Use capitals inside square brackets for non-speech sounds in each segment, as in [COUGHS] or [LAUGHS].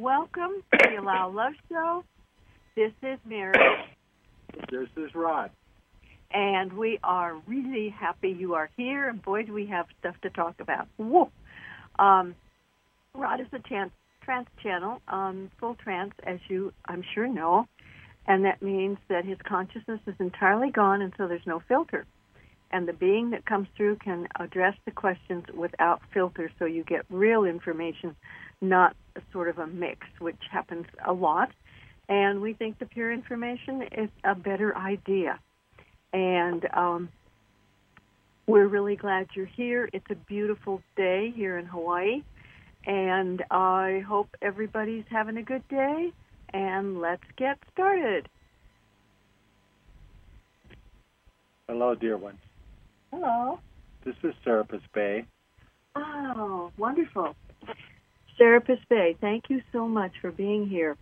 Welcome to the [COUGHS] Allow Love Show. This is Mary. This is Rod. And we are really happy you are here. And boy, do we have stuff to talk about. Whoa. Um, Rod is a trans, trance channel, um, full trance, as you, I'm sure, know. And that means that his consciousness is entirely gone, and so there's no filter. And the being that comes through can address the questions without filter, so you get real information, not sort of a mix, which happens a lot. And we think the pure information is a better idea. And um, we're really glad you're here. It's a beautiful day here in Hawaii. And I hope everybody's having a good day. And let's get started. Hello, dear ones. Hello. This is Serapis Bey. Oh, wonderful. Serapis Bey, thank you so much for being here.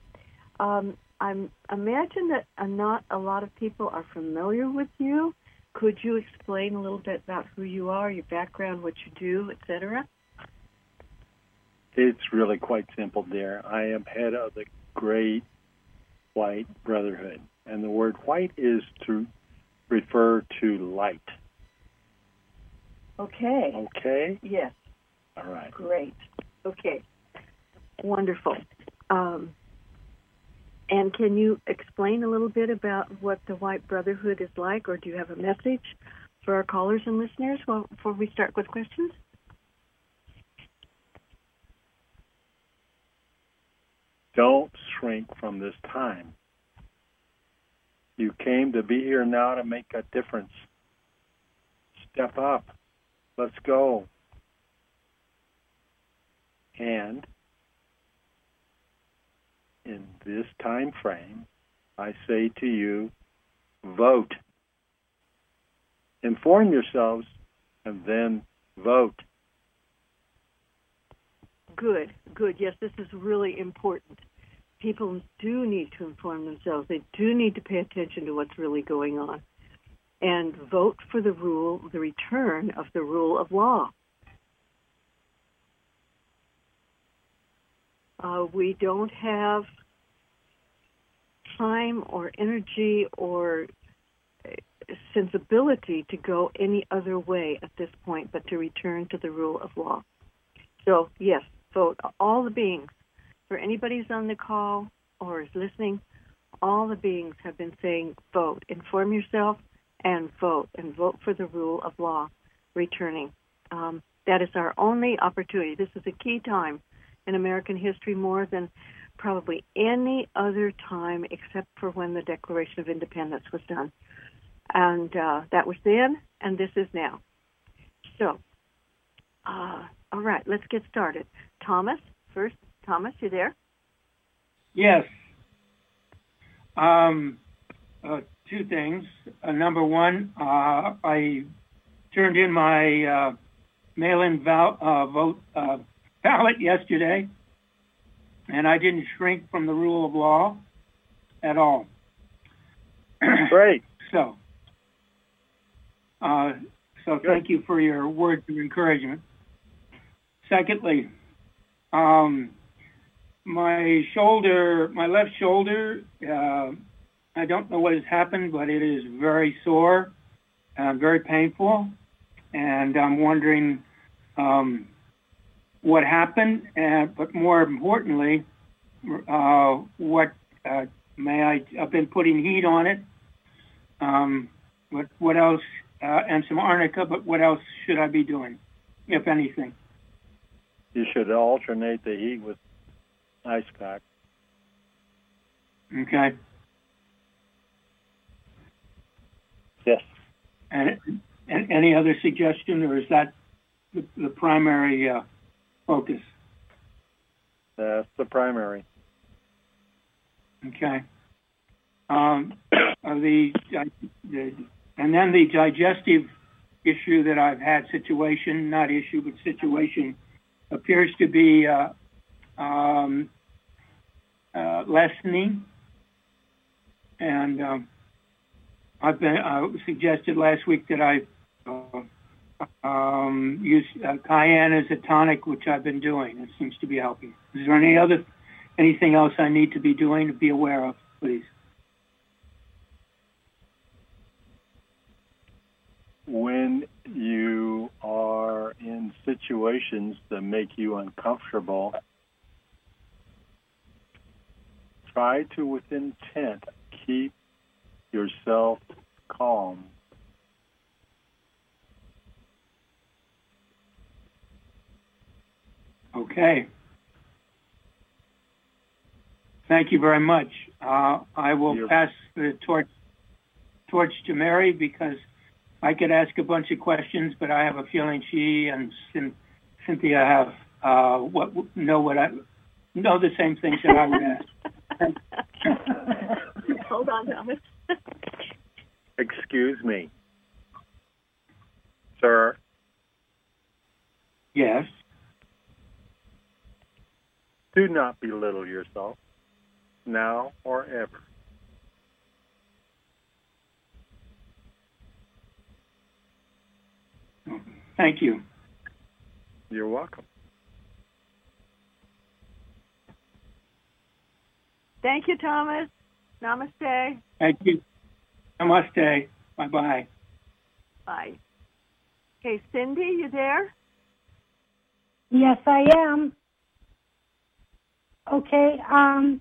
Um, I imagine that not a lot of people are familiar with you. Could you explain a little bit about who you are, your background, what you do, etc.? It's really quite simple, dear. I am head of the Great White Brotherhood, and the word white is to refer to light. Okay. Okay? Yes. All right. Great. Okay. Wonderful. Um, and can you explain a little bit about what the White Brotherhood is like, or do you have a message for our callers and listeners before we start with questions? Don't shrink from this time. You came to be here now to make a difference. Step up. Let's go. And in this time frame, I say to you, vote. Inform yourselves and then vote. Good, good. Yes, this is really important. People do need to inform themselves. They do need to pay attention to what's really going on and vote for the rule, the return of the rule of law. Uh, we don't have time or energy or uh, sensibility to go any other way at this point but to return to the rule of law. So, yes, vote. All the beings, for anybody who's on the call or is listening, all the beings have been saying vote. Inform yourself and vote, and vote for the rule of law returning. Um, that is our only opportunity. This is a key time in American history more than probably any other time except for when the Declaration of Independence was done. And uh, that was then, and this is now. So, uh, all right, let's get started. Thomas, first. Thomas, you there? Yes. Um, uh, two things. Uh, number one, uh, I turned in my uh, mail-in vote ballot yesterday, and I didn't shrink from the rule of law at all. [CLEARS THROAT] Great. so, uh, so Good. thank you for your words of encouragement. Secondly, um, my shoulder, my left shoulder, uh, I don't know what has happened, but it is very sore, uh, very painful, and I'm wondering um, what happened, and but more importantly, uh, what uh, may I? I've been putting heat on it. Um, what what else? Uh, and some arnica, but what else should I be doing, if anything? You should alternate the heat with ice pack. Okay. Yes. And, and any other suggestion, or is that the, the primary uh, focus? That's the primary. Okay. Um, uh, the, the and then the digestive issue that I've had situation, not issue, but situation, appears to be uh, um, uh, lessening. And um, I've been uh, suggested last week that I uh, uh, um, use uh, cayenne as a tonic, which I've been doing. It seems to be helping. Is there any other anything else I need to be doing to be aware of, please? When you are in situations that make you uncomfortable, try to, with intent, keep yourself calm. Okay. Thank you very much. Uh, I will You're- pass the torch torch to Mary because I could ask a bunch of questions, but I have a feeling she and Cyn- Cynthia have uh, what know what I know the same things that I would ask. [LAUGHS] Hold on, Thomas. [LAUGHS] Excuse me. Sir, Yes. Do not belittle yourself, now or ever. Thank you. You're welcome. Thank you, Thomas. Namaste. Thank you. Namaste. Bye bye. Bye. Okay, Cindy, you there? Yes, I am. Okay, um,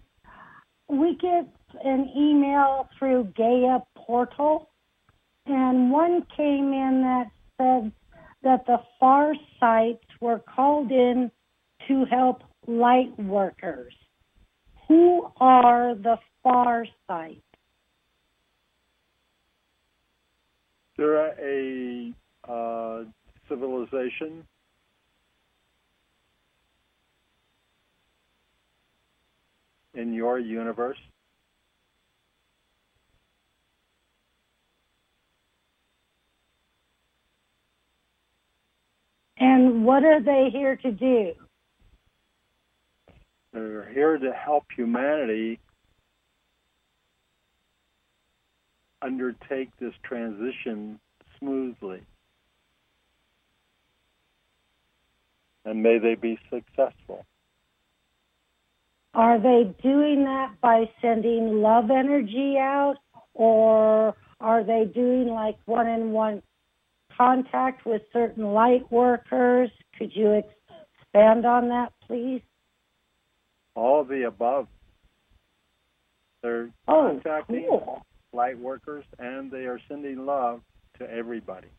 we get an email through Gaia Portal, and one came in that said that the FAR sites were called in to help light workers. Who are the FAR sites? They're a uh, civilization. In your universe, And what are they here to do? they're here to help humanity undertake this transition smoothly. And may they be successful. Are they doing that by sending love energy out, or are they doing like one on one contact with certain light workers? Could you expand on that, please? All of the above. They're Oh, contacting cool. light workers and they are sending love to everybody.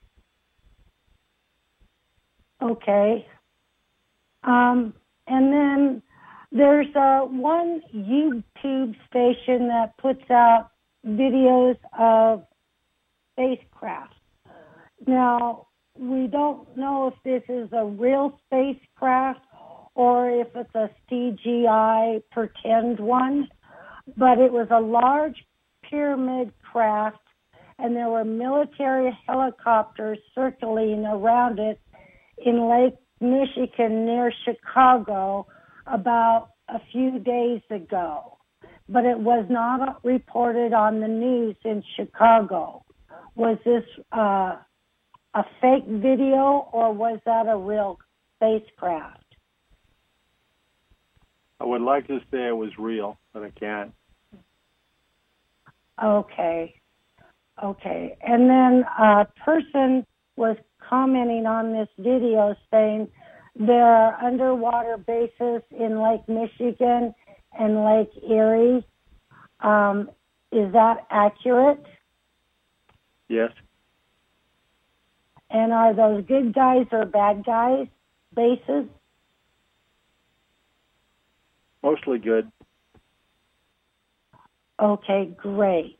Okay. Um, and then there's uh, one YouTube station that puts out videos of spacecraft. Now, we don't know if this is a real spacecraft or if it's a CGI pretend one, but it was a large pyramid craft and there were military helicopters circling around it in Lake Michigan near Chicago about a few days ago. But it was not reported on the news in Chicago. Was this uh, a fake video or was that a real spacecraft? I would like to say it was real, but I can't. Okay. Okay. And then a person was commenting on this video saying there are underwater bases in Lake Michigan and Lake Erie. Um, is that accurate? Yes, And are those good guys or bad guys bases? mostly good. Okay, great.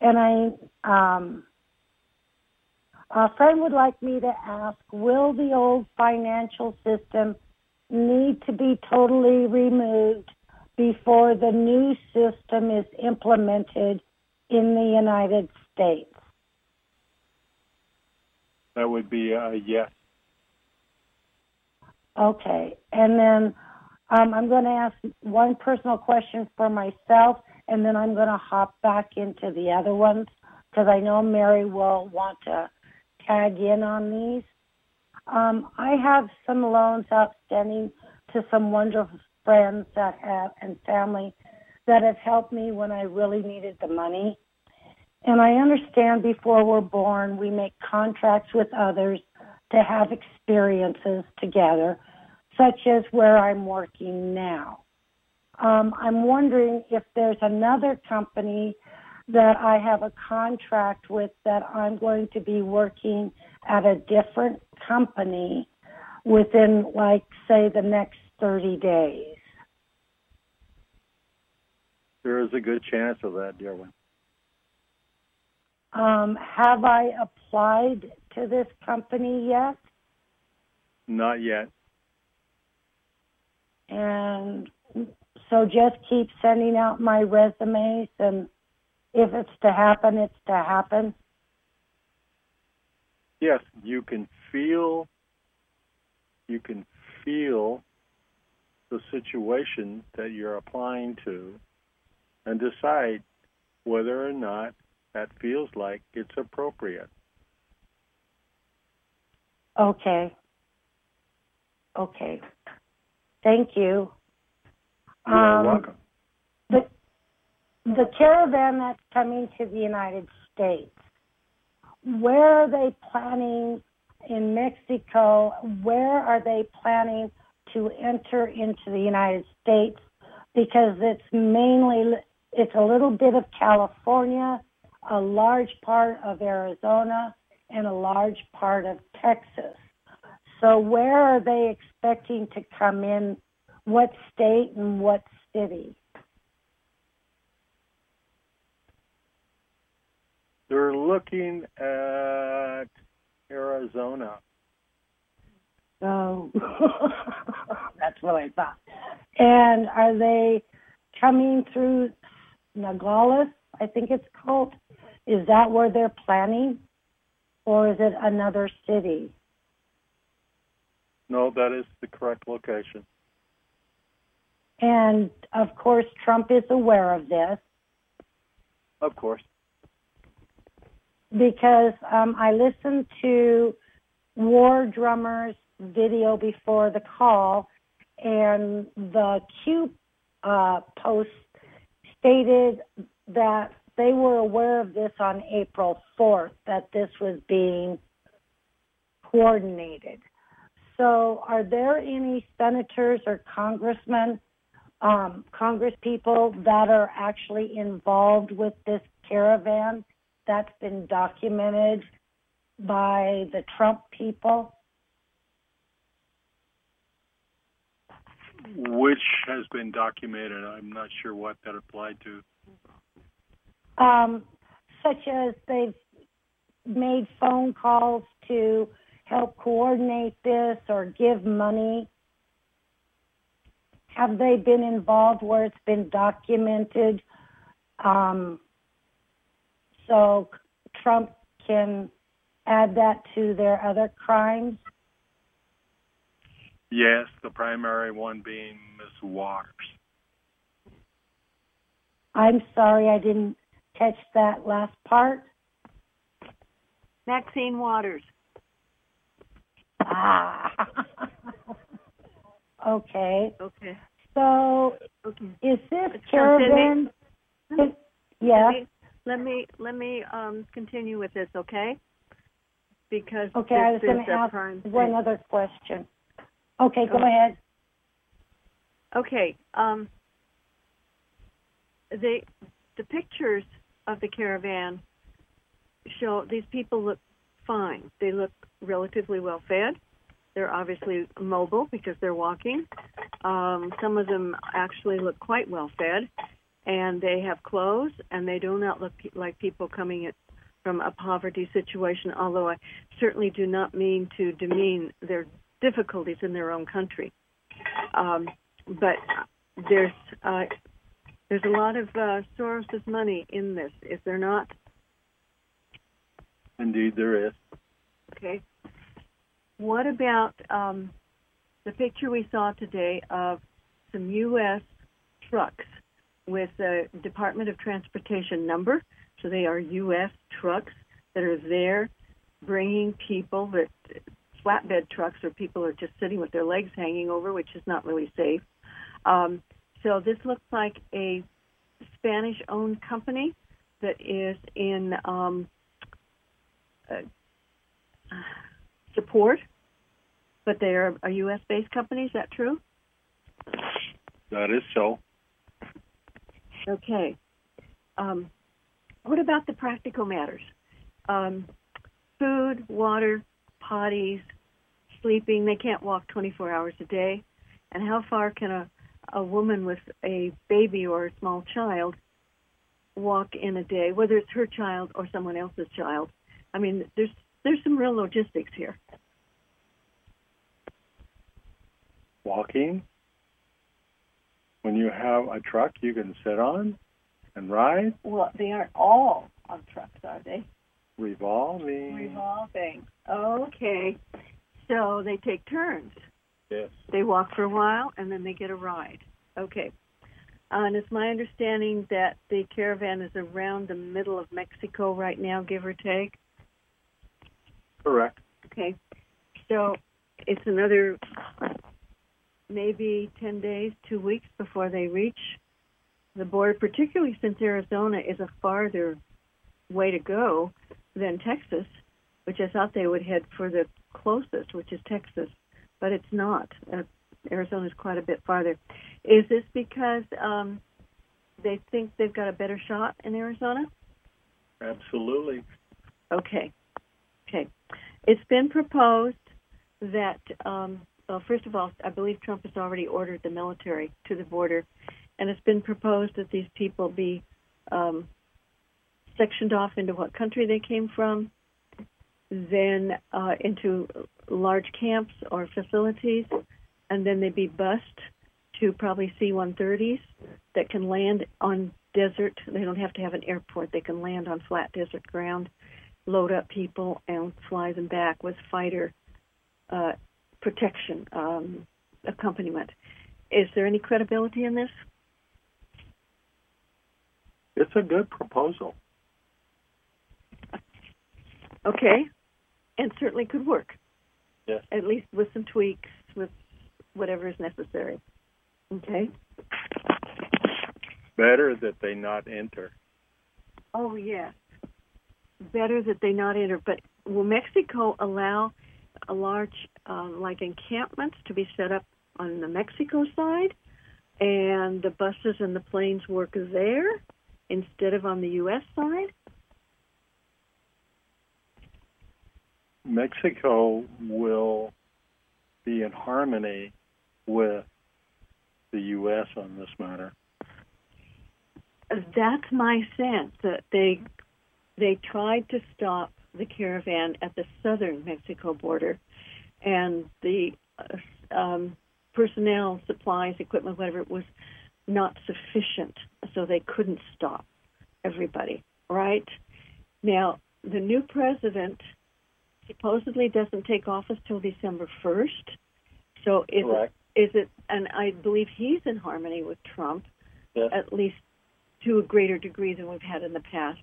And I, um, a friend would like me to ask, will the old financial system need to be totally removed before the new system is implemented in the United States? That would be a yes. Okay, and then um, I'm going to ask one personal question for myself, and then I'm going to hop back into the other ones because I know Mary will want to tag in on these. Um, I have some loans outstanding to some wonderful friends that have and family that have helped me when I really needed the money. And I understand before we're born, we make contracts with others to have experiences together, such as where I'm working now. Um, I'm wondering if there's another company that I have a contract with that I'm going to be working at a different company within, like, say, the next 30 days. There is a good chance of that, dear one. Um, have I applied to this company yet? Not yet. And so just keep sending out my resumes, and if it's to happen, it's to happen. Yes, you can feel. You can feel the situation that you're applying to, and decide whether or not that feels like it's appropriate. Okay. Okay. Thank you. You are Um, welcome. The, caravan that's coming to the United States, where are they planning in Mexico? Where are they planning to enter into the United States? Because it's mainly, it's a little bit of California, a large part of Arizona, and a large part of Texas. So where are they expecting to come in? What state and what city? They're looking at Arizona. Oh, [LAUGHS] that's what I thought. And are they coming through Nogales? I think it's called. Is that where they're planning, or is it another city? No, that is the correct location. And of course, Trump is aware of this Of course. Because um, I listened to War Drummer's video before the call, and the Q uh, post stated that they were aware of this on April 4th, that this was being coordinated. So, are there any senators or congressmen, um, congress people that are actually involved with this caravan that's been documented by the Trump people? Which has been documented. I'm not sure what that applied to. um, such as they've made phone calls to help coordinate this or give money? Have they been involved where it's been documented um, so Trump can add that to their other crimes? Yes, the primary one being Miss Waters. I'm sorry I didn't catch that last part. Maxine Waters. Ah. [LAUGHS] okay. Okay. So Okay. is this It's caravan? Is, yes. Let me let me um, continue with this, okay? Because Okay, I was going to ask one other question. Okay, go ahead. Okay. Um, the the pictures of the caravan show these people look fine. They look relatively well fed. They're obviously mobile because they're walking. Um, some of them actually look quite well fed, and they have clothes, and they do not look like people coming in from a poverty situation. Although I certainly do not mean to demean their difficulties in their own country. Um, but there's uh, there's a lot of uh, Soros's money in this, is there not? Indeed, there is. Okay. What about um, the picture we saw today of some U.S. trucks with the Department of Transportation number? So they are U.S. trucks that are there bringing people that flatbed trucks where people are just sitting with their legs hanging over, which is not really safe. Um, so this looks like a Spanish-owned company that is in um, uh, support, but they are a U.S.-based company. Is that true? That is so. Okay. Um, what about the practical matters? Um, food, water, potties, sleeping. They can't walk 24 hours a day. And how far can a, a woman with a baby or a small child walk in a day, whether it's her child or someone else's child? I mean, there's there's some real logistics here. Walking. When you have a truck you can sit on and ride. Well, they aren't all on trucks, are they? Revolving. Revolving. Okay. So they take turns. Yes. They walk for a while and then they get a ride. Okay. Uh, and it's my understanding that the caravan is around the middle of Mexico right now, give or take. Correct. Okay. So it's another maybe 10 days, two weeks before they reach the border, particularly since Arizona is a farther way to go than Texas, which I thought they would head for the closest, which is Texas, but it's not. Uh, Arizona is quite a bit farther. Is this because um, they think they've got a better shot in Arizona? Absolutely. Okay. Okay. It's been proposed that, um, well, first of all, I believe Trump has already ordered the military to the border, and it's been proposed that these people be um, sectioned off into what country they came from, then uh, into large camps or facilities, and then they be bused to probably C-130s that can land on desert. They don't have to have an airport. They can land on flat desert ground, load up people, and fly them back with fighter uh, protection um, accompaniment. Is there any credibility in this? It's a good proposal. Okay, and certainly could work. Yes. At least with some tweaks, with whatever is necessary. Okay. Better that they not enter. Oh yes. Better that they not enter. But will Mexico allow a large, um, like encampments, to be set up on the Mexico side, and the buses and the planes work there instead of on the U.S. side? Mexico will be in harmony with the U.S. on this matter. That's my sense that they they tried to stop the caravan at the southern Mexico border, and the uh, um, personnel, supplies, equipment, whatever it was, not sufficient, so they couldn't stop everybody. Right now, the new president supposedly doesn't take office till December first. So is Correct. it, is it? And I believe he's in harmony with Trump, Yes. at least to a greater degree than we've had in the past.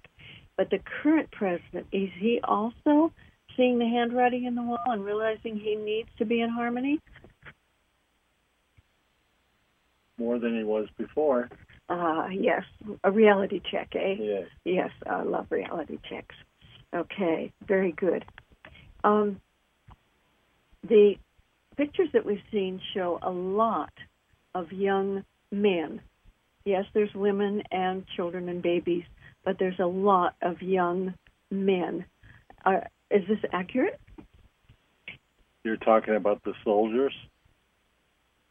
But the current president is he also seeing the handwriting in the wall and realizing he needs to be in harmony? More than he was before. Uh, yes, a reality check, eh? Yes. Yes, I love reality checks. Okay, very good. Um, the pictures that we've seen show a lot of young men. Yes, there's women and children and babies, but there's a lot of young men. Uh, is this accurate? You're talking about the soldiers?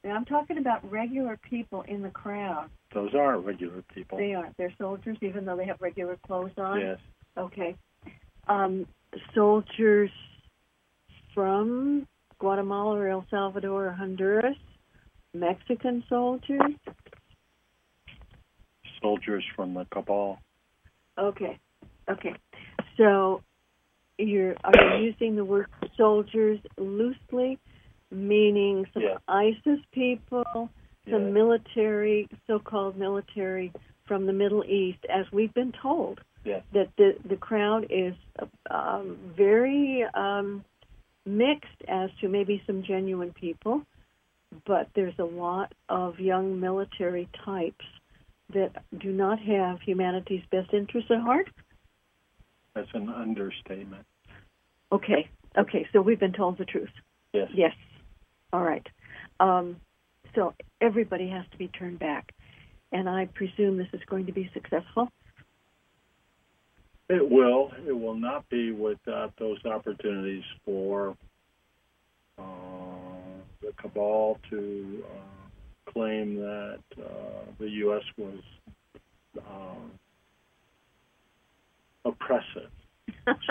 Now, I'm talking about regular people in the crowd. Those aren't regular people. They aren't. They're soldiers, even though they have regular clothes on. Yes. Okay. Um, soldiers from Guatemala or El Salvador or Honduras, Mexican soldiers. Soldiers from the cabal. Okay. Okay. So you're are you using the word soldiers loosely, meaning some Yes. ISIS people, some Yes. military, so-called military from the Middle East, as we've been told Yes. that the the crowd is um, very um, mixed as to maybe some genuine people, but there's a lot of young military types that do not have humanity's best interests at heart. That's an understatement. Okay, okay, so we've been told the truth. Yes. Yes. All right. Um, so everybody has to be turned back, and I presume this is going to be successful. It will. It will not be without those opportunities for uh, the cabal to uh, claim that uh, the U.S. was uh, oppressive,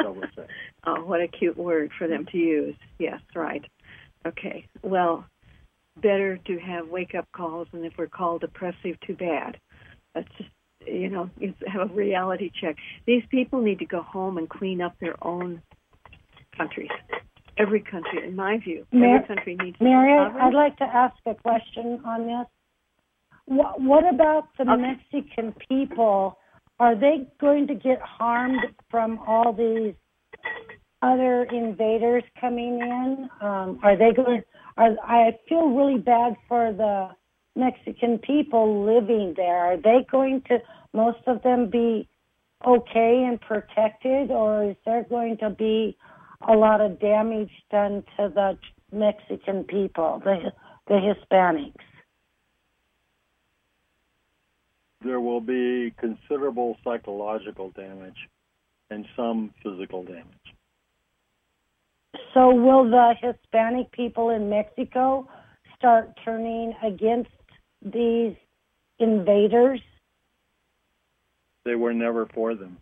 shall we say. oh, what a cute word for them to use. Yes, right. Okay. Well, better to have wake up calls, and if we're called oppressive, too bad. That's just you know, you have a reality check. These people need to go home and clean up their own countries. Every country, in my view, Mar- every country needs to Mary. I'd like to ask a question on this. What, what about the Okay. Mexican people? Are they going to get harmed from all these other invaders coming in? Um, are they going? Are, I feel really bad for the Mexican people living there. Are they going to? Most of them be okay and protected, or is there going to be a lot of damage done to the Mexican people, the the Hispanics? There will be considerable psychological damage and some physical damage. So will the Hispanic people in Mexico start turning against these invaders? They were never for them.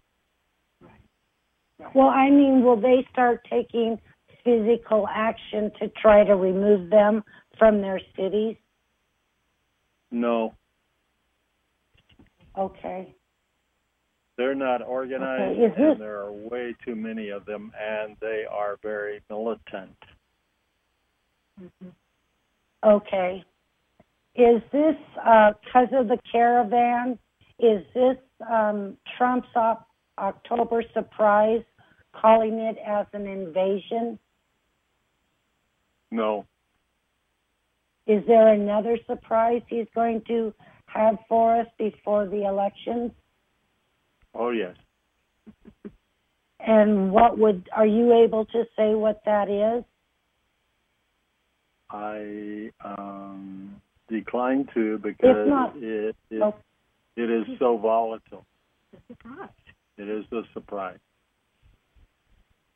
Well, I mean, will they start taking physical action to try to remove them from their cities? No, Okay. they're not organized, Okay, and there are way too many of them, and they are very militant. Okay. Is this because of the caravan? Is this um, Trump's op- October surprise calling it as an invasion? No, Is there another surprise he's going to have for us before the elections? oh yes, [LAUGHS] And what would are you able to say what that is? I um, decline to because not- it it, Oh. it is so volatile. Surprise. It is a surprise.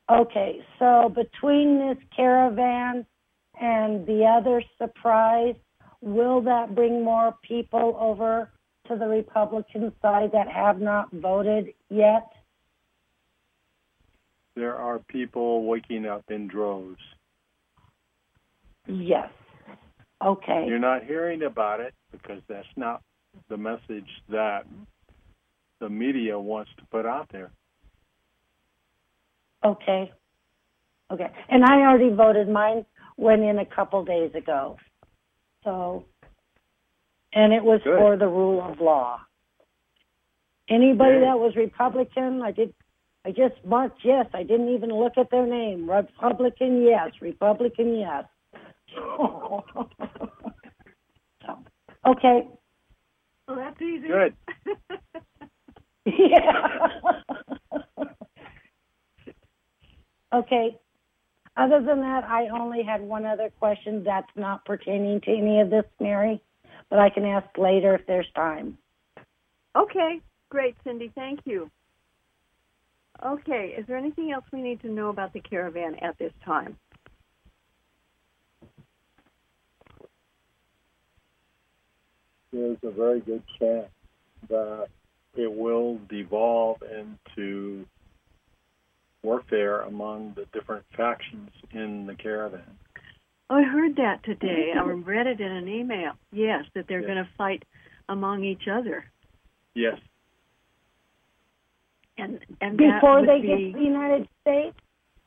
Okay, so between this caravan and the other surprise, will that bring more people over to the Republican side that have not voted yet? There are people waking up in droves. Yes. Okay. You're not hearing about it because that's not the message that the media wants to put out there. Okay. Okay. And I already voted. Mine went in a couple days ago. So, and it was Good. for the rule of law. Anybody Okay. that was Republican, I did. I just marked yes. I didn't even look at their name. Republican, yes. Republican, yes. so, [LAUGHS] okay. Well, that's easy. Good. [LAUGHS] Yeah. [LAUGHS] okay. Other than that, I only had one other question that's not pertaining to any of this, Mary, but I can ask later if there's time. Okay, great, Cindy. Thank you. Okay, is there anything else we need to know about the caravan at this time? There's a very good chance that it will devolve into warfare among the different factions in the caravan. Oh, I heard that today. I read it in an email. Yes, that they're Yeah. going to fight among each other, Yes, and and Before they be, get to the United States?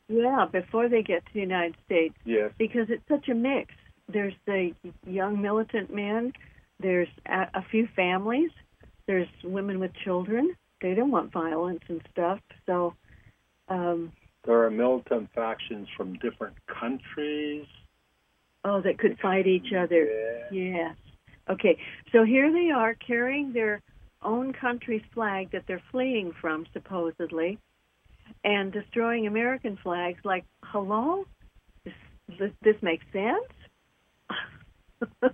yeah, before they get to the United States, yes. because it's such a mix. There's the young militant men. There's a, a few families. There's women with children. They don't want violence and stuff. So, um, there are militant factions from different countries. Oh, that could fight each other. Yeah. Yes. Okay. So here they are carrying their own country's flag that they're fleeing from, supposedly, and destroying American flags. Like, hello? This, this, this makes sense? [LAUGHS]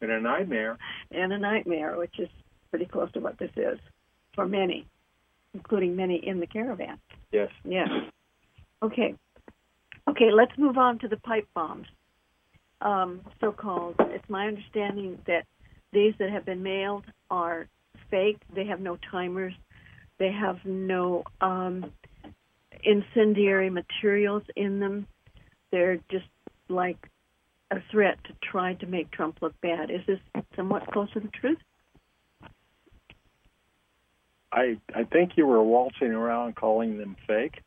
In a nightmare. and a nightmare, which is pretty close to what this is for many, including many in the caravan. Yes. Yes. Okay. Okay, let's move on to the pipe bombs, um, so called. It's my understanding that these that have been mailed are fake. They have no timers. They have no um, incendiary materials in them. They're just like a threat to try to make Trump look bad. Is this somewhat close to the truth? I I think you were waltzing around calling them fake.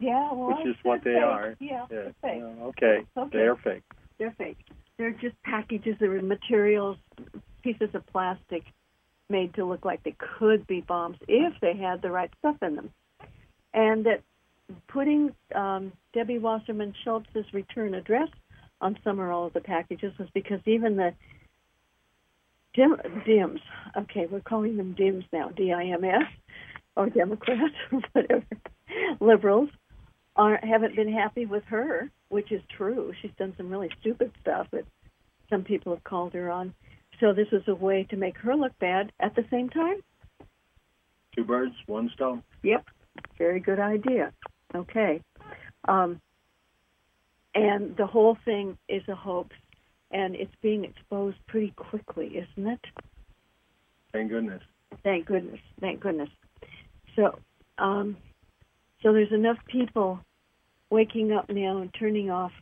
Yeah, well, Which is what they fake. are. Yeah, Yeah. fake. Uh, okay. Okay. They're fake. They're fake. They're just packages of materials, pieces of plastic made to look like they could be bombs if they had the right stuff in them. And that putting um, Debbie Wasserman Schultz's return address on some or all of the packages was because even the dim, DIMS, okay, we're calling them DIMS now, D-I-M-S, or Democrats [LAUGHS] or whatever, liberals, aren't haven't been happy with her, which is true. She's done some really stupid stuff that some people have called her on. So this was a way to make her look bad at the same time. Two birds, one stone. Yep, very good idea. Okay, um, and the whole thing is a hoax, and it's being exposed pretty quickly, isn't it? Thank goodness. Thank goodness. Thank goodness. So, um, so there's enough people waking up now and turning off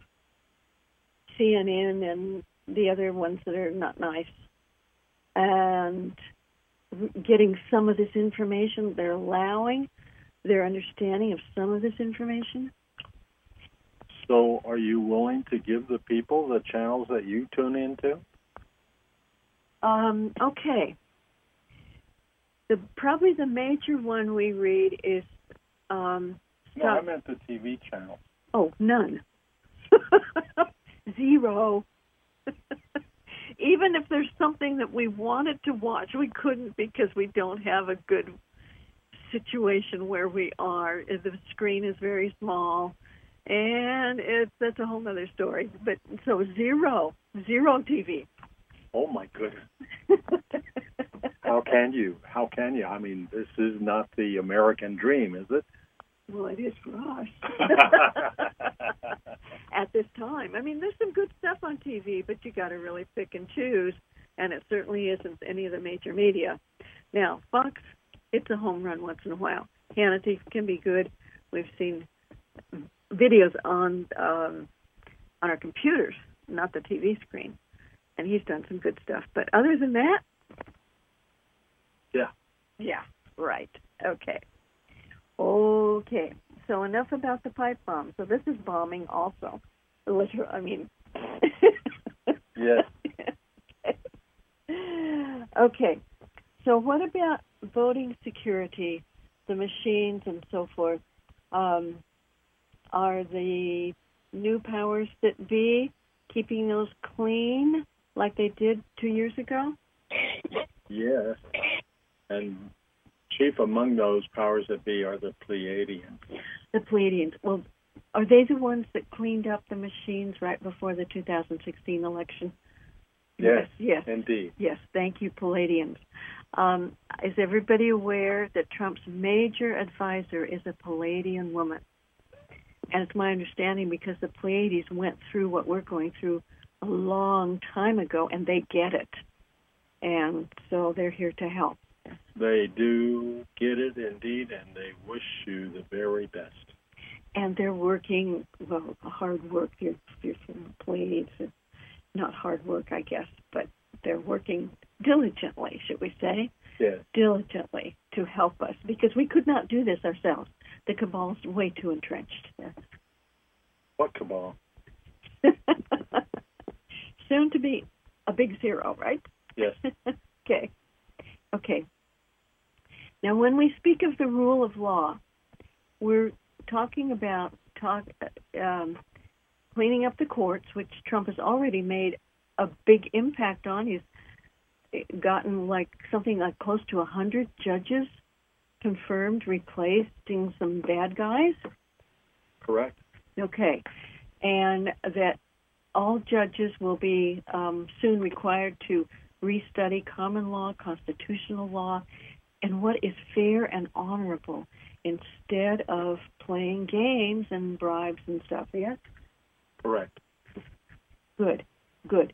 CNN and the other ones that are not nice, and getting some of this information. They're allowing their understanding of some of this information. So, are you willing to give the people the channels that you tune into? Um, okay. The probably the major one we read is um, No, I meant the TV channel. Oh, none. [LAUGHS] Zero. [LAUGHS] Even if there's something that we wanted to watch, we couldn't because we don't have a good situation where we are. The screen is very small, and it's that's a whole other story. But so zero, zero TV. Oh my goodness. [LAUGHS] How can you? How can you? I mean, this is not the American dream, is it? well, it is for us. [LAUGHS] At this time, I mean, there's some good stuff on TV, but you got to really pick and choose, and it certainly isn't any of the major media. Now, Fox, it's a home run once in a while. Hannity can be good. We've seen videos on um, on our computers, not the TV screen, and he's done some good stuff. But other than that, Yeah. yeah, right, okay, okay. So enough about the pipe bomb. So this is bombing also. Literal, I mean. [LAUGHS] Yes. [LAUGHS] okay. So what about voting security, the machines and so forth? Um, are the new powers that be keeping those clean like they did two years ago? Yes. And chief among those powers that be are the Pleiadians. The Pleiadians. Well, are they the ones that cleaned up the machines right before the 2016 election? Yes. Yes. Indeed. Yes, thank you, Pleiadians. Um, is everybody aware that Trump's major advisor is a Pleiadian woman? And it's my understanding because the Pleiades went through what we're going through a long time ago, and they get it. And so they're here to help. They do get it indeed, and they wish you the very best. And they're working, well, hard work. You're, you're from the Pleiades. Not hard work, I guess, but they're working diligently, should we say? Yes. diligently to help us because we could not do this ourselves. The cabal is way too entrenched. What cabal? [LAUGHS] Soon to be a big zero, right? Yes. [LAUGHS] okay. Okay. Now, when we speak of the rule of law, we're talking about talk um, cleaning up the courts, which Trump has already made a big impact on. He's gotten like something like close to a hundred judges confirmed, replacing some bad guys. Correct. Okay, and that all judges will be um, soon required to restudy common law, constitutional law, and what is fair and honorable instead of playing games and bribes and stuff. Yes? Correct. Good, good.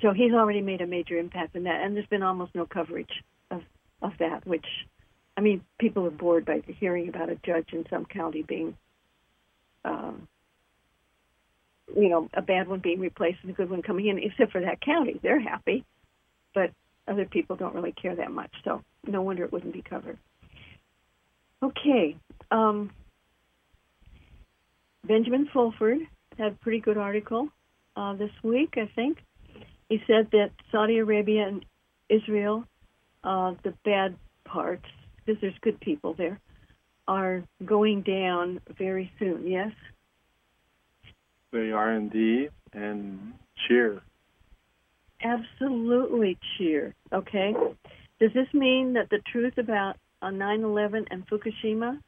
So he's already made a major impact in that, and there's been almost no coverage of, of that, which, I mean, people are bored by hearing about a judge in some county being, um, you know, a bad one being replaced and a good one coming in, except for that county. They're happy, but other people don't really care that much. So no wonder it wouldn't be covered. Okay. Um, Benjamin Fulford had a pretty good article uh, this week, I think. He said that Saudi Arabia and Israel, uh, the bad parts, because there's good people there, are going down very soon, yes? They are indeed, and cheer. Absolutely cheer. Okay. Does this mean that the truth about 9/11 and Fukushima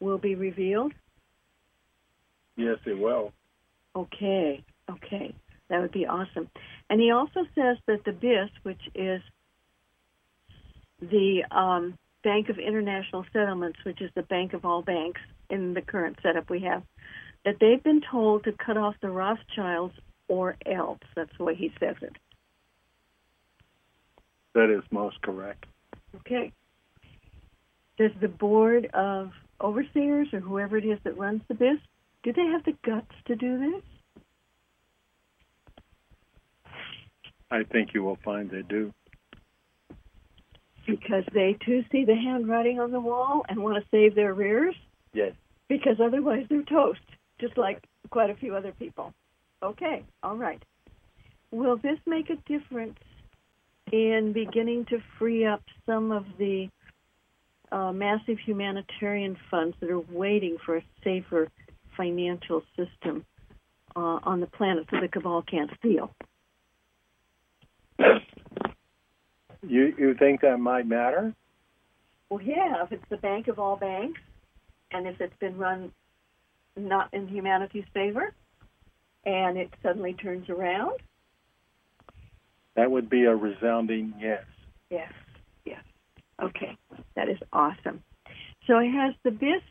will be revealed? Yes, it will. Okay. Okay. That would be awesome. And he also says that the BIS, which is the um, Bank of International Settlements, which is the bank of all banks in the current setup we have, that they've been told to cut off the Rothschilds or else. That's the way he says it. That is most correct. Okay. Does the board of overseers or whoever it is that runs the BIS, do they have the guts to do this? I think you will find they do. Because they too see the handwriting on the wall and want to save their rears? Yes. Because otherwise they're toast, just like quite a few other people. Okay, all right. Will this make a difference in beginning to free up some of the uh, massive humanitarian funds that are waiting for a safer financial system uh, on the planet so the cabal can't steal? You you think that might matter? Well, yeah, if it's the bank of all banks, and if it's been run not in humanity's favor, and it suddenly turns around. That would be a resounding yes. Yes, yes. Okay, that is awesome. So has the BIS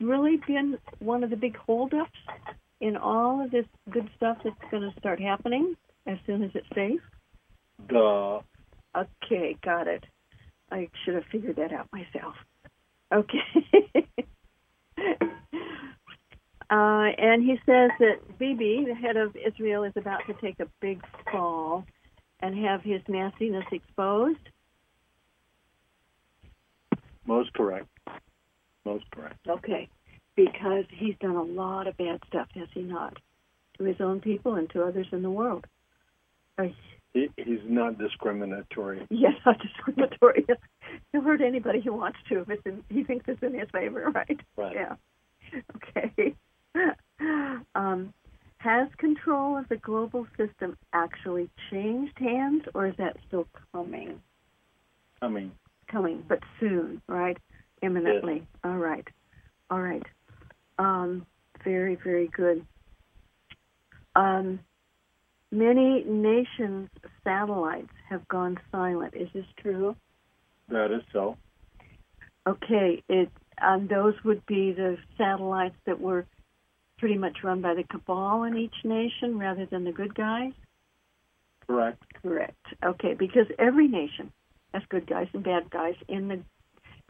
really been one of the big holdups in all of this good stuff that's going to start happening as soon as it's safe? Duh. Okay, got it. I should have figured that out myself. Okay. [LAUGHS] uh, and he says that Bibi, the head of Israel, is about to take a big fall and have his nastiness exposed. Most correct. Most correct. Okay, because he's done a lot of bad stuff, has he not? To his own people and to others in the world. He, he's not discriminatory. [LAUGHS] Yes, not discriminatory. [LAUGHS] He'll hurt anybody he wants to if it's in, he thinks it's in his favor, [LAUGHS] right? Right. Yeah. Okay. um, has control of the global system actually changed hands, or is that still coming? Mean, Coming, but soon, right? Imminently. All right. All right. Um, very, very good. Um, many nations' satellites have gone silent. Is this true? that is so. Okay, it um, those would be the satellites that were pretty much run by the cabal in each nation rather than the good guys. Correct. Correct. Okay, because every nation has good guys and bad guys in the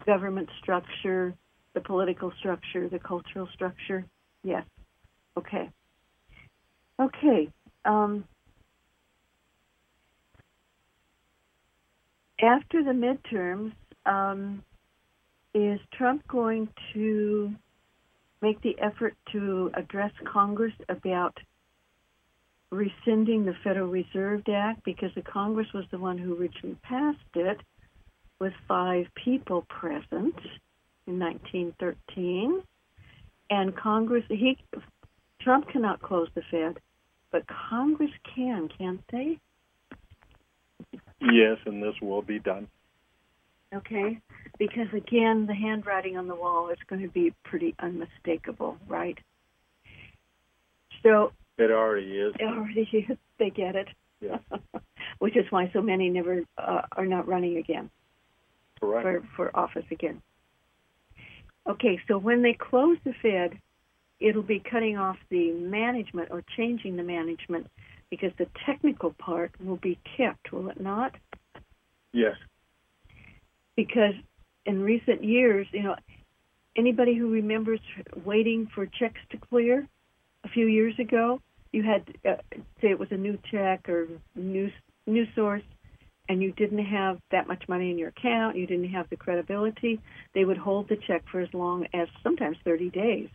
government structure, the political structure, the cultural structure. Yes. Okay. Okay. Um, after the midterms, um, is Trump going to make the effort to address Congress about rescinding the Federal Reserve Act because the Congress was the one who originally passed it with five people present in 1913. And Congress, he, Trump cannot close the Fed, but Congress can, can't they? Yes, and this will be done. Okay, because again, the handwriting on the wall is going to be pretty unmistakable, right? So It already is. it already [LAUGHS] is. They get it, Yes, [LAUGHS] which is why so many never uh, are not running again. correct. for, for office again. Okay, so when they close the Fed, it'll be cutting off the management or changing the management because the technical part will be kept, will it not? Yes, Because in recent years, you know, anybody who remembers waiting for checks to clear a few years ago, you had uh, say it was a new check or new new source, and you didn't have that much money in your account, you didn't have the credibility, they would hold the check for as long as sometimes 30 days.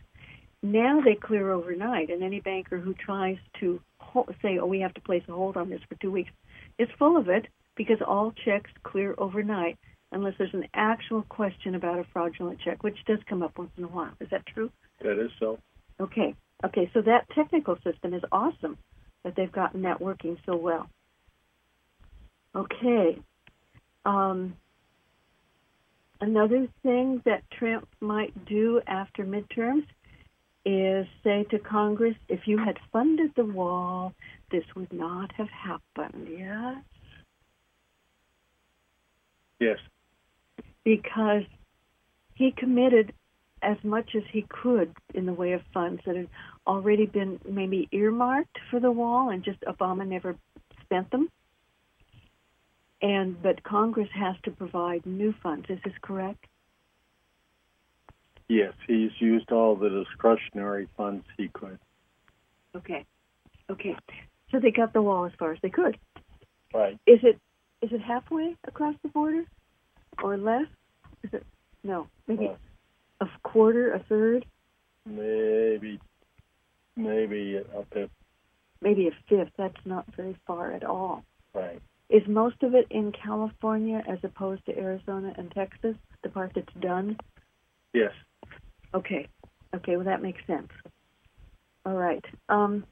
Now they clear overnight, and any banker who tries to hold, say, "Oh, we have to place a hold on this for two weeks," is full of it because all checks clear overnight unless there's an actual question about a fraudulent check, which does come up once in a while. Is that true? that is so. Okay. Okay, so that technical system is awesome that they've gotten that working so well. Okay. Um, another thing that Trump might do after midterms is say to Congress, if you had funded the wall, this would not have happened. Yes? Yes, because he committed as much as he could in the way of funds that had already been maybe earmarked for the wall and just Obama never spent them. And but Congress has to provide new funds. Is this correct? Yes. He's used all the discretionary funds he could. Okay. Okay. So they got the wall as far as they could. Right. Is it is it halfway across the border or less? Is it no, maybe a quarter, a third, Maybe, maybe up at maybe a fifth. That's not very far at all. right. Is most of it in California as opposed to Arizona and Texas, the part that's done? Yes. Okay. Okay, well that makes sense. All right. Um,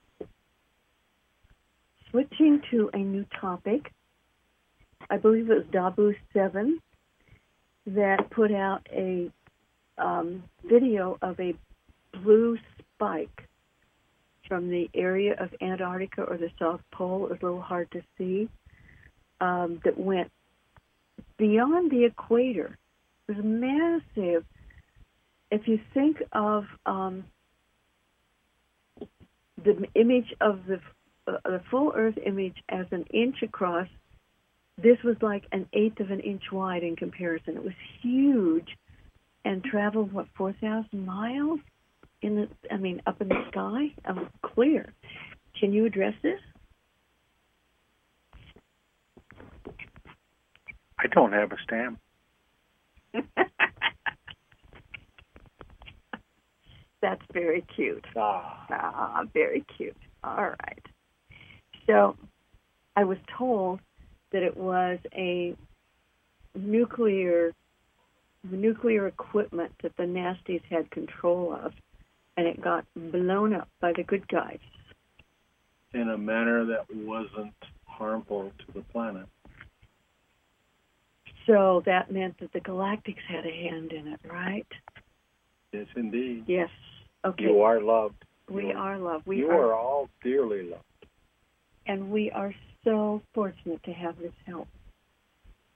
switching to a new topic, I believe it was Dabu 7 that put out a um, video of a blue spike from the area of Antarctica or the South Pole. It was a little hard to see. Um, that went beyond the equator. It was massive. If you think of um, the image of the uh, the full Earth image as an inch across, this was like an eighth of an inch wide in comparison. It was huge, and traveled what four thousand miles in the I mean up in the sky. Um, clear. Can you address this? I don't have a stamp. That's very cute. Ah. Ah, very cute. All right. So I was told that it was a nuclear nuclear equipment that the nasties had control of and it got blown up by the good guys. In a manner that wasn't harmful to the planet. So that meant that the galactics had a hand in it, right? Yes, indeed. Yes. Okay. You are loved. we are- are loved. We you are are all dearly loved. and we are so fortunate to have this help.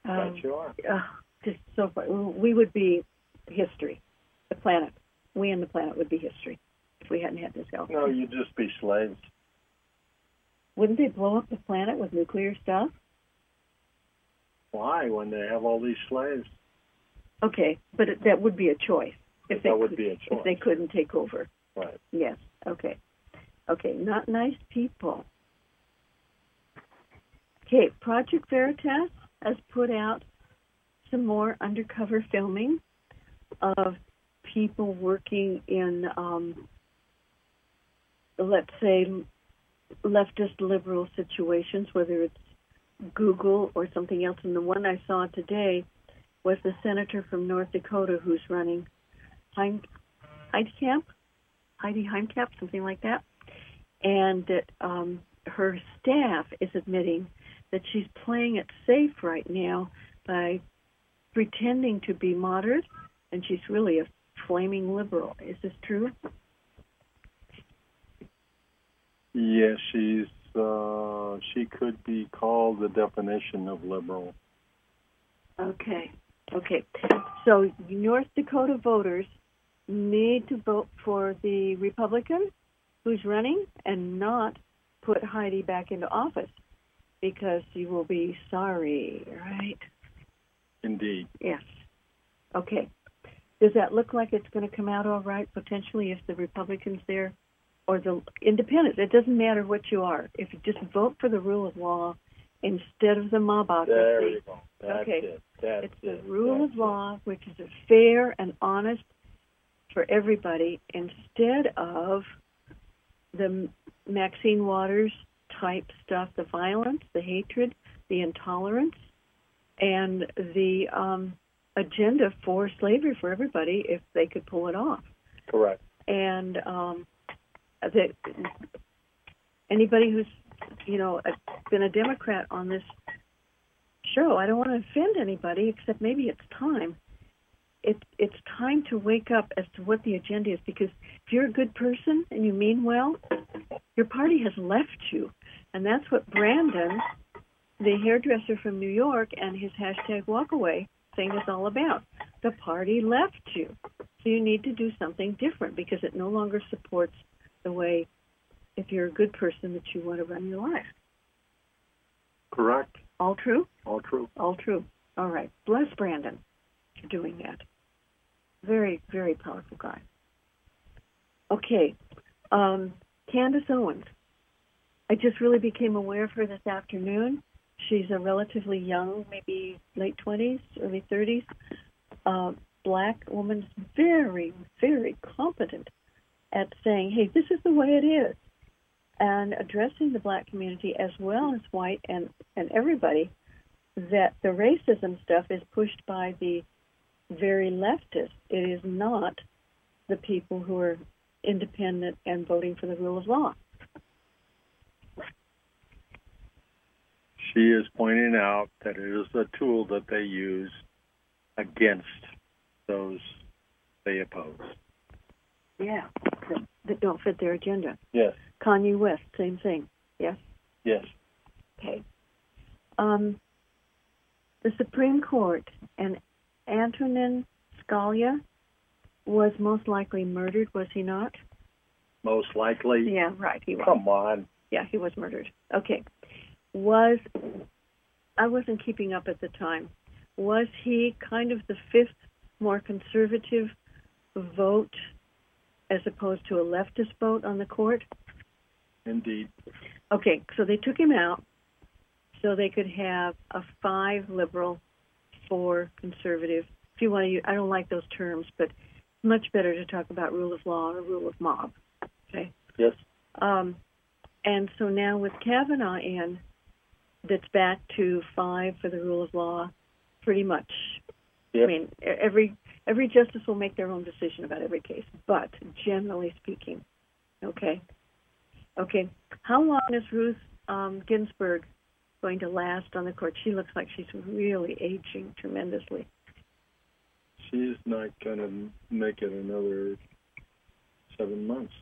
Um, that you are. uh, just so far. We would be history. The planet. We and the planet would be history if we hadn't had this help. No, you'd just be slaves. Wouldn't they blow up the planet with nuclear stuff? Why? When they have all these slaves, Okay, but it, that would be a choice if they that would could, be a if choice. they couldn't take over. Right. Yes. Okay. Okay. Not nice people. Okay. Project Veritas has put out some more undercover filming of people working in, um, let's say, leftist liberal situations, whether it's Google or something else. And the one I saw today was the senator from North Dakota who's running Hein- Heitkamp. Heidi Heimkamp, something like that, and that um, her staff is admitting that she's playing it safe right now by pretending to be moderate, and she's really a flaming liberal. Is this true? Yes, she's uh, she could be called the definition of liberal. Okay. Okay. So North Dakota voters need to vote for the Republican who's running and not put Heidi back into office because you will be sorry, right? Indeed. Yes. Okay. Does that look like it's going to come out all right potentially if the Republicans there or the independents? It doesn't matter what you are. If you just vote for the rule of law instead of the mob mobocracy. There you go. That's Okay. it. That's It's the rule That's of law, which is a fair and honest for everybody, instead of the Maxine Waters type stuff, the violence, the hatred, the intolerance, and the um, agenda for slavery for everybody if they could pull it off. Correct. And um, that anybody who's you know been a Democrat on this show, I don't want to offend anybody, except maybe it's time. It, it's time to wake up as to what the agenda is because if you're a good person and you mean well, your party has left you. And that's what Brandon, the hairdresser from New York, and his hashtag walkaway thing is all about. The party left you. So you need to do something different because it no longer supports the way, if you're a good person, that you want to run your life. Correct. All true? All true. All true. All right. Bless Brandon for doing that. Very, very powerful guy. Okay. Um, Candace Owens. I just really became aware of her this afternoon. She's a relatively young, maybe late 20s, early 30s, uh, black woman, very, very competent at saying, hey, this is the way it is, and addressing the black community as well as white and, and everybody that the racism stuff is pushed by the very leftist. It is not the people who are independent and voting for the rule of law. She is pointing out that it is a tool that they use against those they oppose. Yeah. That, that don't fit their agenda. Yes. Kanye West, same thing. Yes? Yes. Okay. Um, the Supreme Court and Antonin Scalia was most likely murdered, was he not? Most likely. Yeah, right. He was. Come on. Yeah, he was murdered. Okay. Was I wasn't keeping up at the time. Was he kind of the fifth more conservative vote as opposed to a leftist vote on the court? Indeed. Okay, so they took him out so they could have a five liberal, four conservative. If you want to, use, I don't like those terms, but much better to talk about rule of law or rule of mob. Okay. Yes. Um, and so now with Kavanaugh in, that's back to five for the rule of law, pretty much. I mean, every every justice will make their own decision about every case, but generally speaking, okay, okay. How long is Ruth um, Ginsburg going to last on the court? She looks like she's really aging tremendously. She's not going to make it another seven months.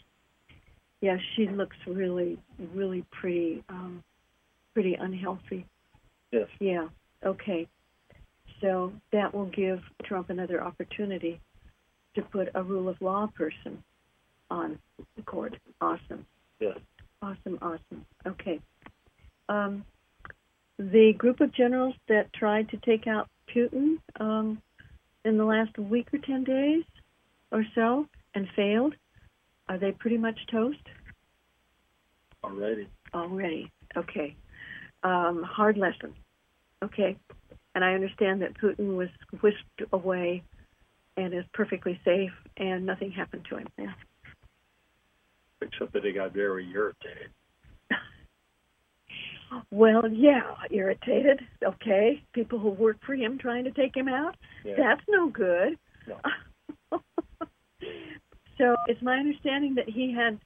Yeah, she looks really, really pretty, um, pretty unhealthy. Yes. Yeah. Okay. So that will give Trump another opportunity to put a rule of law person on the court. Awesome. Yes. Awesome. Awesome. Okay. Um, the group of generals that tried to take out Putin um, in the last week or ten days or so and failed. Are they pretty much toast Already. already? Okay. Um, hard lesson. Okay. And I understand that Putin was whisked away and is perfectly safe and nothing happened to him. Yeah. Except that he got very irritated. Well, yeah, irritated. Okay. People who work for him trying to take him out. Yeah. That's no good. No. [LAUGHS] So it's my understanding that he had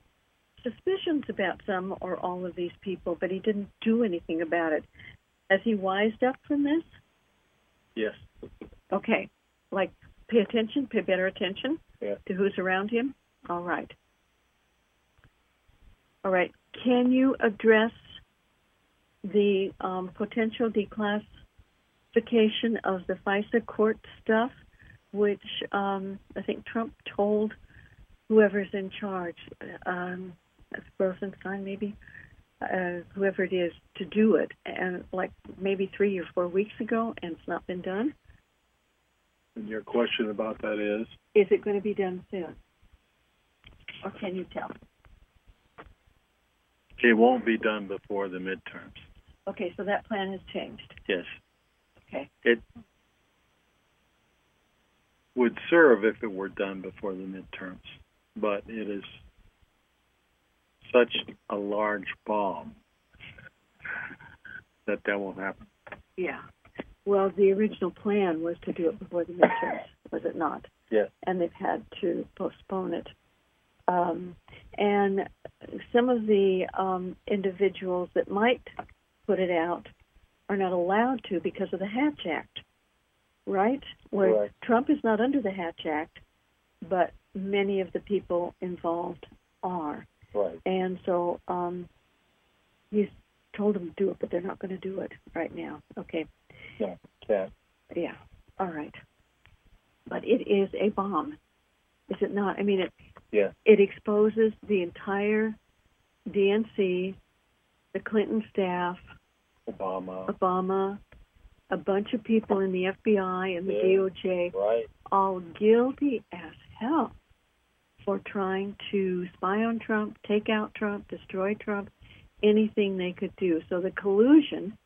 suspicions about some or all of these people, but he didn't do anything about it. Has he wised up from this? Yes. Okay. Like pay attention, pay better attention Yeah. to who's around him. All right. All right. Can you address the um, potential declassification of the FISA court stuff, which um, I think Trump told whoever's in charge, um, Rosenstein maybe, uh, whoever it is, to do it, and like maybe three or four weeks ago, and it's not been done. And your question about that is? Is it going to be done soon? Or can you tell? It won't be done before the midterms. Okay, so that plan has changed. Yes. Okay. It would serve if it were done before the midterms, but it is such a large bomb that that won't happen. Yeah. Well, the original plan was to do it before the midterms, was it not? Yes. And they've had to postpone it. Um, and some of the um, individuals that might put it out are not allowed to because of the Hatch Act, right? Where Right. Trump is not under the Hatch Act, but many of the people involved are. Right. And so um, he's told them to do it, but they're not going to do it right now. Okay. Yeah. Can't. Yeah. All right. But it is a bomb, is it not? I mean, it Yeah. it exposes the entire DNC, the Clinton staff, Obama. Obama, a bunch of people in the FBI and the Yeah. DOJ, Right. all guilty as hell for trying to spy on Trump, take out Trump, destroy Trump, anything they could do. So the collusion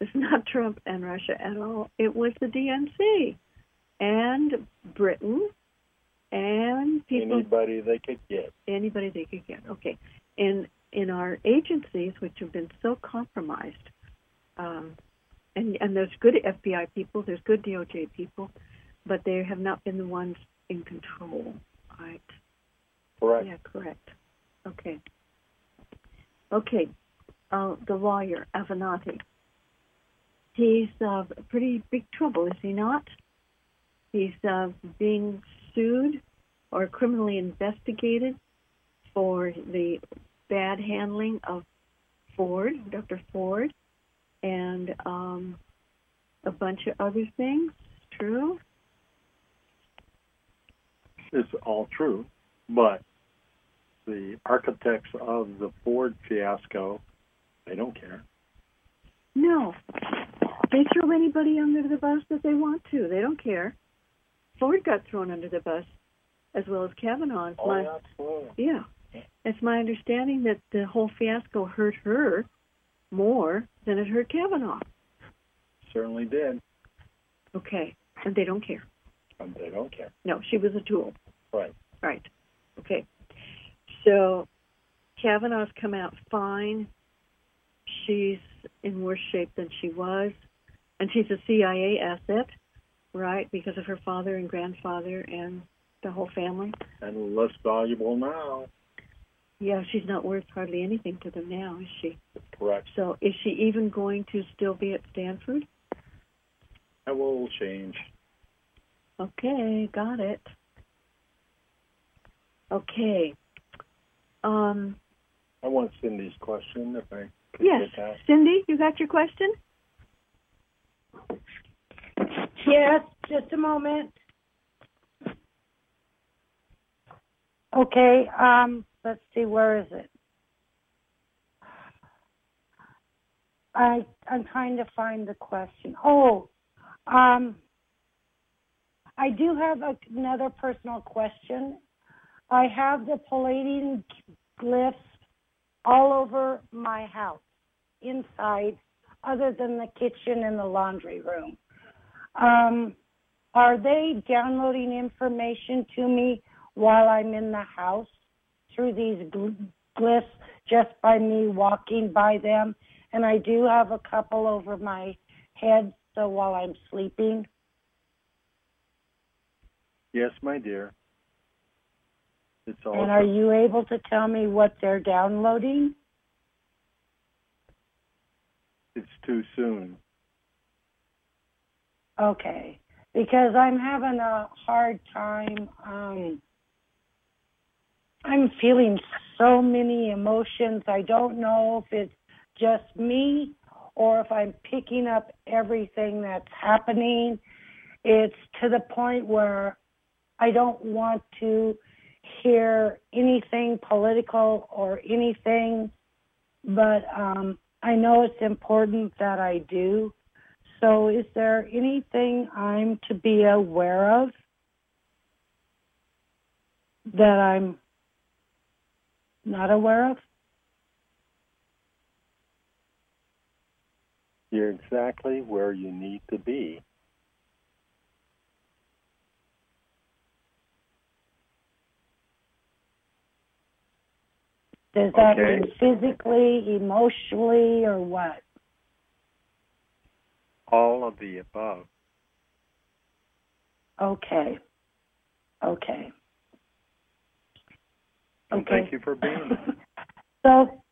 was [LAUGHS] not Trump and Russia at all. It was the DNC and Britain and people Anybody they could get. anybody they could get. Okay, in in our agencies, which have been so compromised, um, and and there's good FBI people, there's good DOJ people, but they have not been the ones in control. Right? Correct. Yeah, correct. Okay. Okay. Uh, the lawyer Avenatti. He's uh, pretty big trouble, is he not? He's uh, being sued or criminally investigated for the bad handling of Ford, Dr. Ford, and um, a bunch of other things. True? It's all true, but the architects of the Ford fiasco, they don't care. No. They throw anybody under the bus that they want to. They don't care. Ford got thrown under the bus as well as Kavanaugh. It's my, absolutely. yeah. It's my understanding that the whole fiasco hurt her more than it hurt Kavanaugh. Certainly did, Okay. And they don't care. and they don't care. No, she was a tool. Right. Right. Okay. So Kavanaugh's come out fine. She's in worse shape than she was. And she's a CIA asset, right, because of her father and grandfather and the whole family. And less valuable now. Yeah, she's not worth hardly anything to them now, is she? Correct. So is she even going to still be at Stanford? That will change. Okay, got it. Okay. Um, I want Cindy's question if I could yes, get that. Cindy, you got your question? Yes, just a moment. Okay, um, let's see, where is it? I I'm trying to find the question. Oh, um, I do have a, another personal question. I have the Pleiadian glyphs all over my house, inside, other than the kitchen and the laundry room. Um, are they downloading information to me while I'm in the house through these gl- glyphs just by me walking by them? And I do have a couple over my head, so while I'm sleeping. Yes, my dear. It's all. And are you able to tell me what they're downloading? It's too soon. Okay. Because I'm having a hard time. Um, I'm feeling so many emotions. I don't know if it's just me or if I'm picking up everything that's happening. It's to the point where I don't want to hear anything political or anything, but um, I know it's important that I do. So, is there anything I'm to be aware of that I'm not aware of? You're exactly where you need to be. Does that Okay. mean physically, emotionally, or what? All of the above. Okay. Okay. Okay. thank you for being there. [LAUGHS] So,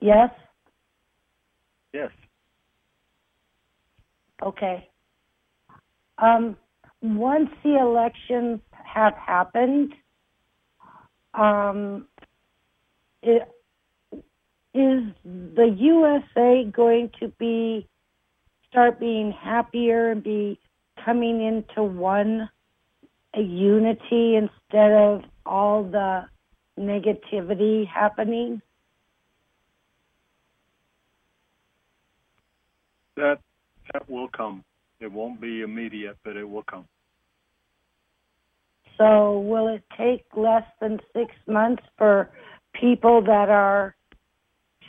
yes, Yes. okay. Um, once the elections have happened, um, it, is the USA going to be start being happier and be coming into one a unity instead of all the negativity happening? That that will come. It won't be immediate, but it will come. So will it take less than six months for people that are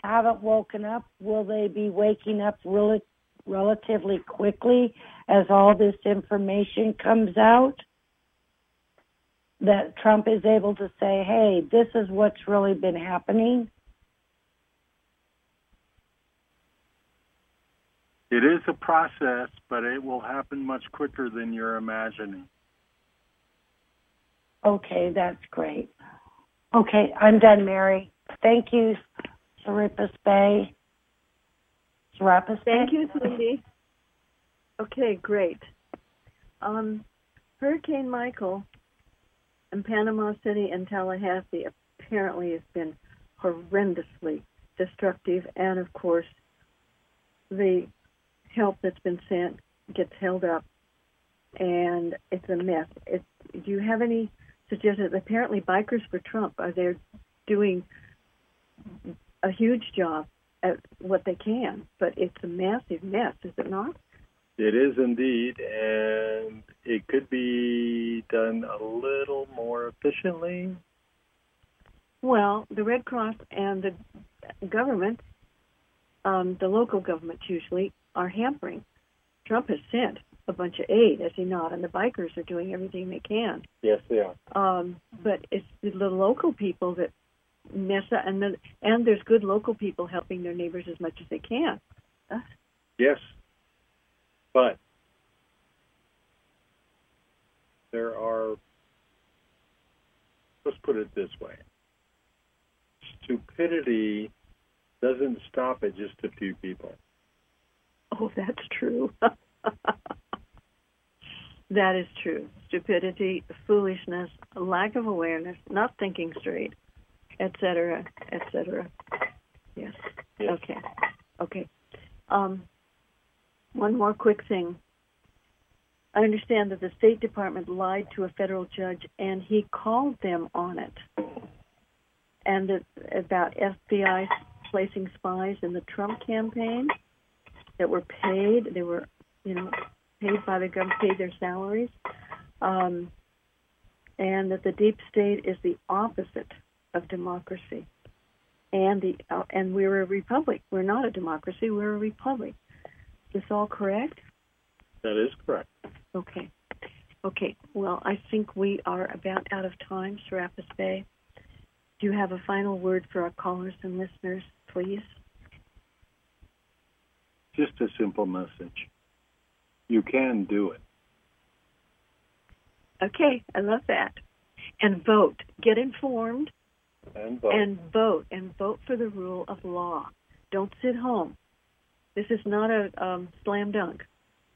haven't woken up? Will they be waking up really, relatively quickly as all this information comes out? That Trump is able to say, "Hey, this is what's really been happening." It is a process, but it will happen much quicker than you're imagining. Okay, that's great. Okay, I'm done, Mary. Thank you, Serapis Bey. Serapis Bey. Thank you, Cindy. Okay, great. Um, Hurricane Michael in Panama City and Tallahassee apparently has been horrendously destructive, and of course, the help that's been sent gets held up, and it's a mess. It's, do you have any suggestions? Apparently, Bikers for Trump are there doing a huge job at what they can, but it's a massive mess, is it not? It is indeed, and it could be done a little more efficiently. Well, the Red Cross and the government, um, the local governments usually, are hampering. Trump has sent a bunch of aid, has he not? And the bikers are doing everything they can. Yes, they are. Um, but it's the local people that mess up, and the, and there's good local people helping their neighbors as much as they can. Yes, but there are. Let's put it this way: stupidity doesn't stop at just a few people. Oh, that's true. [LAUGHS] that is true. Stupidity, foolishness, lack of awareness, not thinking straight, etc., etc. Yes. Yes. Okay. Okay. Um, one more quick thing. I understand that the State Department lied to a federal judge, and he called them on it. And that, about FBI placing spies in the Trump campaign that were paid. They were, you know, paid by the government, paid their salaries, um, and that the deep state is the opposite of democracy. And the uh, and we're a republic. We're not a democracy. We're a republic. Is this all correct? That is correct. Okay. Okay. Well, I think we are about out of time, Serapis Bey. Do you have a final word for our callers and listeners, please? Just a simple message. You can do it. Okay, I love that. and vote. Get informed And vote. and vote and vote for the rule of law. Don't sit home. This is not a um, slam dunk.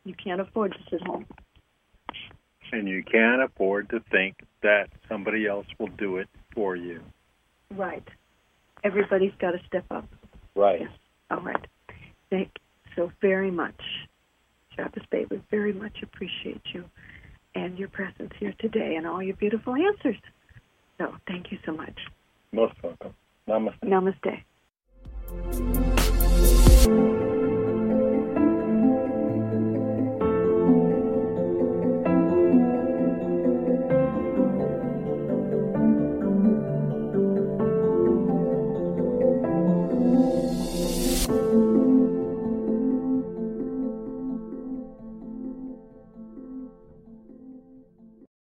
You can't afford to sit home. and you can't afford to think that somebody else will do it for you. Right. Everybody's got to step up. Right. Yes. All right. Thank you so very much, Serapis Bey. We very much appreciate you and your presence here today and all your beautiful answers. So thank you so much. Most welcome. Namaste. Namaste.